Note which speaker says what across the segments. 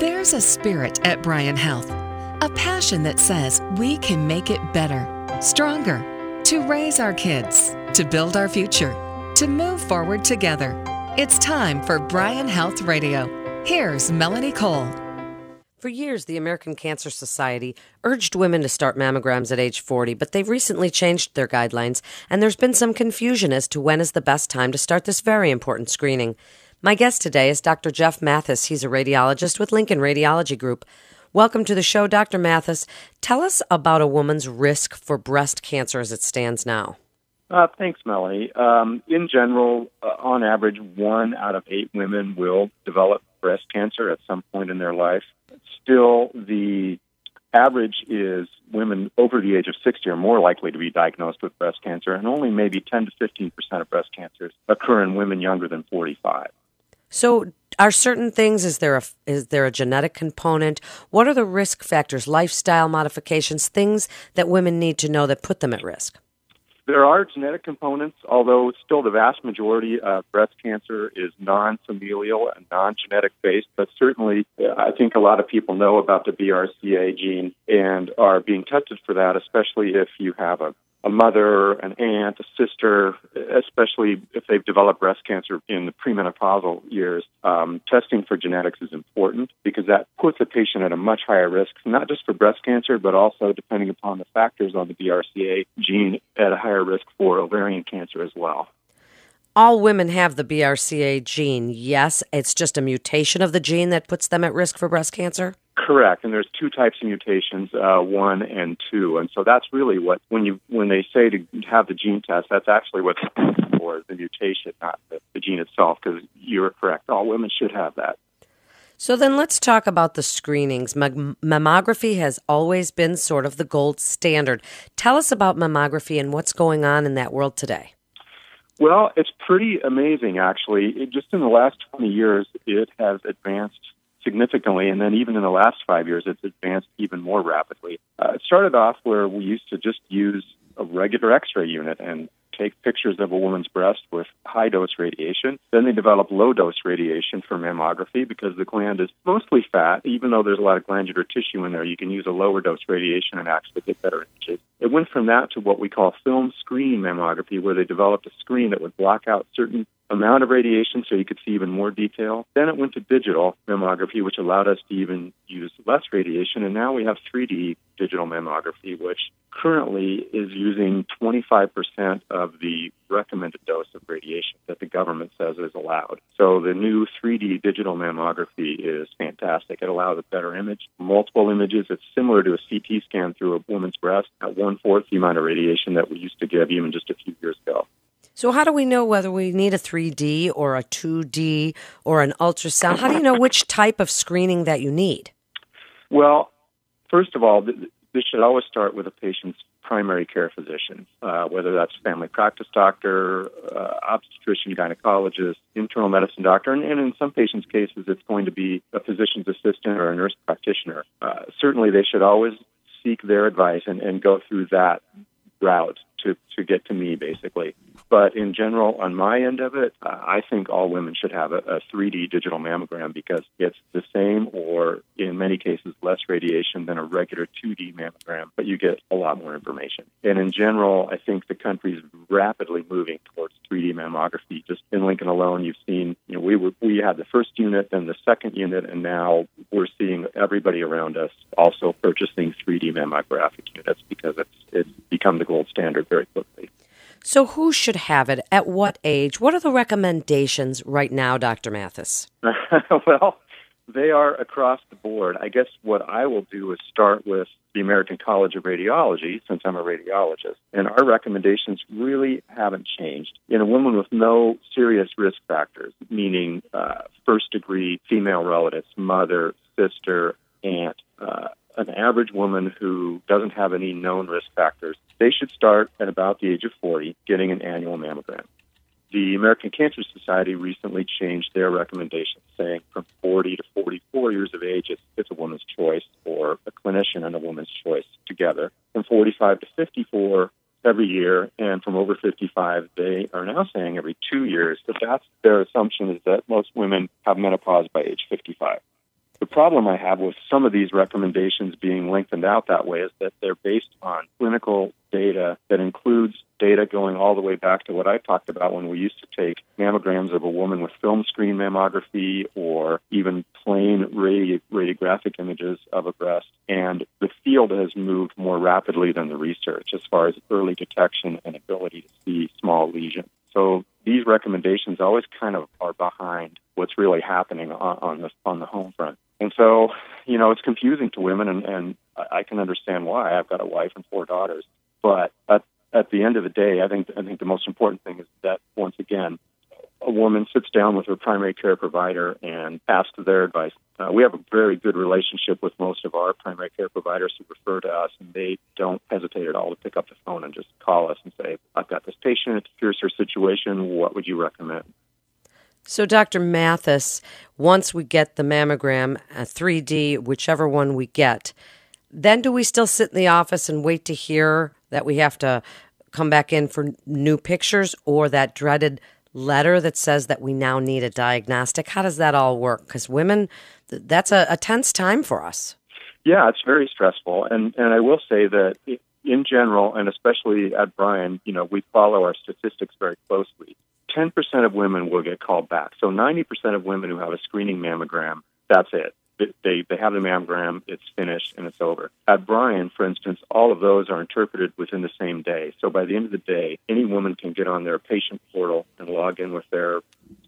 Speaker 1: There's a spirit at Bryan Health, a passion that says we can make it better, stronger, to raise our kids, to build our future, to move forward together. It's time for Bryan Health Radio. Here's Melanie Cole.
Speaker 2: For years, the American Cancer Society urged women to start mammograms at age 40, but they've recently changed their guidelines, and there's been some confusion as to when is the best time to start this very important screening. My guest today is Dr. Jeff Mathis. He's a radiologist with Lincoln Radiology Group. Welcome to the show, Dr. Mathis. Tell us about a woman's risk for breast cancer as it stands now.
Speaker 3: Uh, thanks, Melanie. Um, in general, uh, on average, one out of eight women will develop breast cancer at some point in their life still the average is women over the age of 60 are more likely to be diagnosed with breast cancer, and only maybe 10 to 15 percent of breast cancers occur in women younger than 45.
Speaker 2: So, are certain things? Is there a is there a genetic component? What are the risk factors? Lifestyle modifications, things that women need to know that put them at risk.
Speaker 3: There are genetic components, although still the vast majority of breast cancer is non familial and non genetic based. But certainly, uh, I think a lot of people know about the BRCA gene and are being tested for that, especially if you have a a mother, an aunt, a sister, especially if they've developed breast cancer in the premenopausal years, um, testing for genetics is important because that puts a patient at a much higher risk, not just for breast cancer, but also, depending upon the factors on the BRCA gene, at a higher risk for ovarian cancer as well.
Speaker 2: All women have the BRCA gene. Yes, it's just a mutation of the gene that puts them at risk for breast cancer?
Speaker 3: Correct, and there's two types of mutations, uh, one and two, and so that's really what when you when they say to have the gene test, that's actually what for the mutation, not the, the gene itself. Because you're correct, all women should have that.
Speaker 2: So then let's talk about the screenings. mammography has always been sort of the gold standard. Tell us about mammography and what's going on in that world today.
Speaker 3: Well, it's pretty amazing, actually. It, just in the last 20 years, it has advanced significantly, and then even in the last five years, it's advanced even more rapidly. Uh, it started off where we used to just use a regular X-ray unit and take pictures of a woman's breast with high dose radiation. Then they developed low dose radiation for mammography because the gland is mostly fat. Even though there's a lot of glandular tissue in there, you can use a lower dose radiation and actually get better images. It went from that to what we call film screen mammography, where they developed a screen that would block out certain amount of radiation so you could see even more detail. Then it went to digital mammography, which allowed us to even use less radiation. And now we have 3D digital mammography, which currently is using 25% of the recommended dose of radiation that the government says is allowed. So the new 3D digital mammography is fantastic. It allows a better image, multiple images. It's similar to a CT scan through a woman's breast at one fourth the amount of radiation that we used to give even just a few years ago.
Speaker 2: So, how do we know whether we need a 3D or a 2D or an ultrasound? How do you know which type of screening that you need?
Speaker 3: Well, first of all, this should always start with a patient's primary care physician, uh, whether that's family practice doctor, uh, obstetrician, gynecologist, internal medicine doctor, and, and, in some patients' cases, it's going to be a physician's assistant or a nurse practitioner. Uh, certainly, they should always seek their advice and, and go through that route to, to get to me, basically. But in general, on my end of it, uh, I think all women should have a, a 3D digital mammogram because it's the same or in many cases less radiation than a regular 2D mammogram, but you get a lot more information. And in general, I think the country is rapidly moving towards 3D mammography. Just in Lincoln alone, you've seen, you know, we were, we had the first unit, then the second unit, and now we're seeing everybody around us also purchasing 3D mammographic units because it's it's become the gold standard very quickly.
Speaker 2: So, who should have it? At what age? What are the recommendations right now, Dr. Mathis?
Speaker 3: well, they are across the board. I guess what I will do is start with the American College of Radiology, since I'm a radiologist, and our recommendations really haven't changed. In a woman with no serious risk factors, meaning uh, first degree female relatives, mother, sister, aunt, uh, an average woman who doesn't have any known risk factors, they should start at about the age of 40 getting an annual mammogram. The American Cancer Society recently changed their recommendations, saying from 40 to 44 years of age, it's, it's a woman's choice, or a clinician and a woman's choice together. From 45 to 54, every year, and from over 55, they are now saying every two years. But that's their assumption is that most women have menopause by age 55. Problem I have with some of these recommendations being lengthened out that way is that they're based on clinical data that includes data going all the way back to what I talked about when we used to take mammograms of a woman with film screen mammography or even plain radi- radiographic images of a breast. And the field has moved more rapidly than the research as far as early detection and ability to see small lesions. So these recommendations always kind of are behind what's really happening on, on the on the home front. And so, you know, it's confusing to women, and, and I can understand why. I've got a wife and four daughters, but at, at the end of the day, I think I think the most important thing is that once again, a woman sits down with her primary care provider and asks their advice. Uh, we have a very good relationship with most of our primary care providers who refer to us, and they don't hesitate at all to pick up the phone and just call us and say, "I've got this patient. Here's her situation. What would you recommend?"
Speaker 2: So, Dr. Mathis, once we get the mammogram, uh, a 3D, whichever one we get, then do we still sit in the office and wait to hear that we have to come back in for new pictures or that dreaded letter that says that we now need a diagnostic? How does that all work? Because women, that's a, a tense time for us.
Speaker 3: Yeah, it's very stressful. And, and I will say that in general, and especially at Bryan, you know, we follow our statistics very closely. 10% of women will get called back. So 90% of women who have a screening mammogram, that's it. They, they have the mammogram, it's finished, and it's over. At Bryan, for instance, all of those are interpreted within the same day. So by the end of the day, any woman can get on their patient portal and log in with their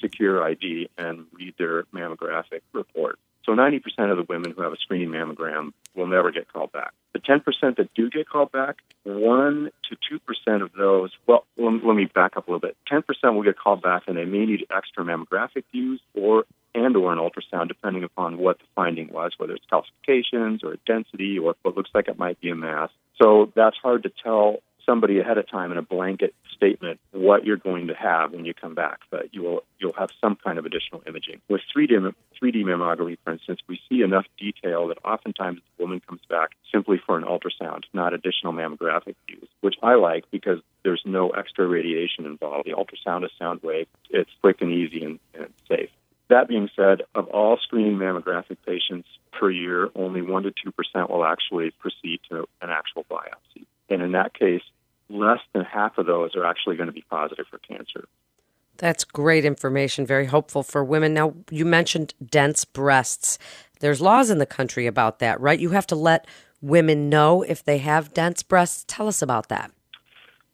Speaker 3: secure ID and read their mammographic report. So 90% of the women who have a screening mammogram will never get called back. The 10% that do get called back, 1 to 2% of those, well, let me back up a little bit. 10% will get called back and they may need extra mammographic views or and or an ultrasound depending upon what the finding was, whether it's calcifications or density or what looks like it might be a mass. So that's hard to tell somebody ahead of time in a blanket statement what you're going to have when you come back, but you will you'll have some kind of additional imaging. With 3D 3D mammography, for instance, we see enough detail that oftentimes the woman comes back simply for an ultrasound, not additional mammographic views, which I like because there's no extra radiation involved. The ultrasound is sound wave; it's quick and easy and, and safe. That being said, of all screening mammographic patients per year, only 1 to 2% will actually proceed to an actual biopsy. And in that case, less than half of those are actually going to be positive for cancer.
Speaker 2: That's great information, very hopeful for women. Now, you mentioned dense breasts. There's laws in the country about that, right? You have to let women know if they have dense breasts. Tell us about that.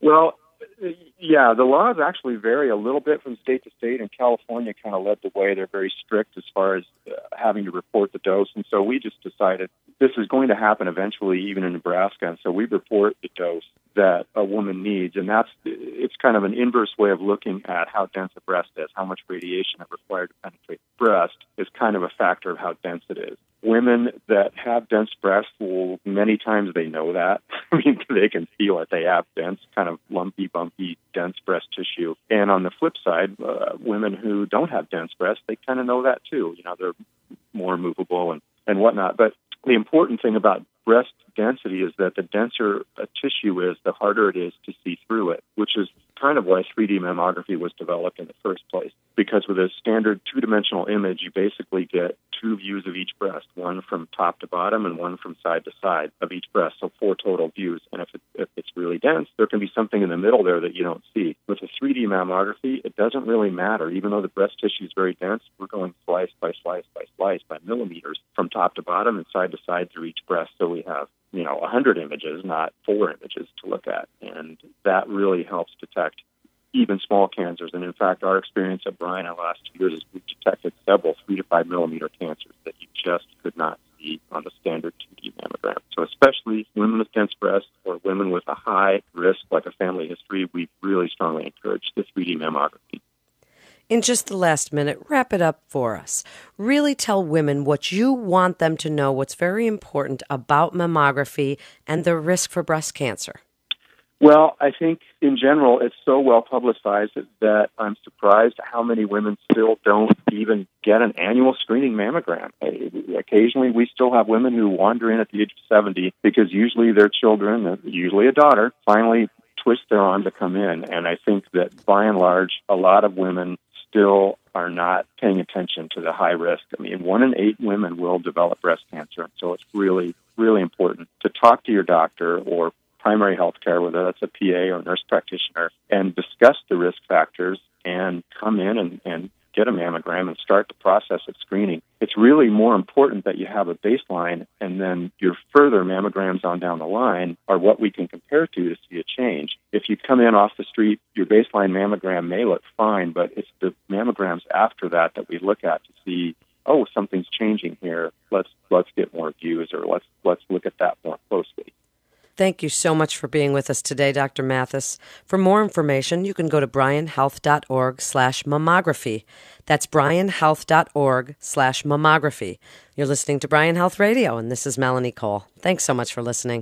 Speaker 3: Well, yeah, the laws actually vary a little bit from state to state, and California kind of led the way. They're very strict as far as uh, having to report the dose, and so we just decided this is going to happen eventually, even in Nebraska, and so we report the dose that a woman needs, and that's it's kind of an inverse way of looking at how dense a breast is, how much radiation it required to penetrate the breast is kind of a factor of how dense it is. Women that have dense breasts will many times they know that. I mean, they can feel it. They have dense, kind of lumpy, bumpy, dense breast tissue. And on the flip side, uh, women who don't have dense breasts, they kind of know that too. You know, they're more movable and and whatnot. But the important thing about breast density is that the denser a tissue is, the harder it is to see through it, which is kind of why 3D mammography was developed in the first place. Because with a standard two dimensional image, you basically get two views of each breast, one from top to bottom and one from side to side of each breast, so four total views. And if, it, if it's really dense, there can be something in the middle there that you don't see. With a 3D mammography, it doesn't really matter. Even though the breast tissue is very dense, we're going slice by slice by slice by millimeters from top to bottom and side to side through each breast. So we have you know, 100 images, not four images to look at. And that really helps detect even small cancers. And in fact, our experience at Bryan in the last two years is we've detected several three to five millimeter cancers that you just could not see on the standard 2D mammogram. So especially women with dense breasts or women with a high risk, like a family history, we really strongly encourage the 3D mammography
Speaker 2: in just the last minute, wrap it up for us. Really tell women what you want them to know, what's very important about mammography and the risk for breast cancer.
Speaker 3: Well, I think in general it's so well publicized that I'm surprised how many women still don't even get an annual screening mammogram. Occasionally, we still have women who wander in at the age of 70 because usually their children, usually a daughter, finally twist their arm to come in. And I think that by and large, a lot of women still are not paying attention to the high risk. I mean, one in eight women will develop breast cancer. So it's really, really important to talk to your doctor or primary health care, whether that's a PA or nurse practitioner, and discuss the risk factors and come in and, and get a mammogram and start the process of screening. It's really more important that you have a baseline and then your further mammograms on down the line are what we can compare to to see a change. If you come in off the street, your baseline mammogram may look fine, but it's the mammograms after that that we look at to see, oh, something's changing here. Let's let's get more views or let's let's look at that more.
Speaker 2: Thank you so much for being with us today, Dr. Mathis. For more information, you can go to bryanhealth.org slash mammography. That's bryanhealth.org slash mammography. You're listening to Bryan Health Radio, and this is Melanie Cole. Thanks so much for listening.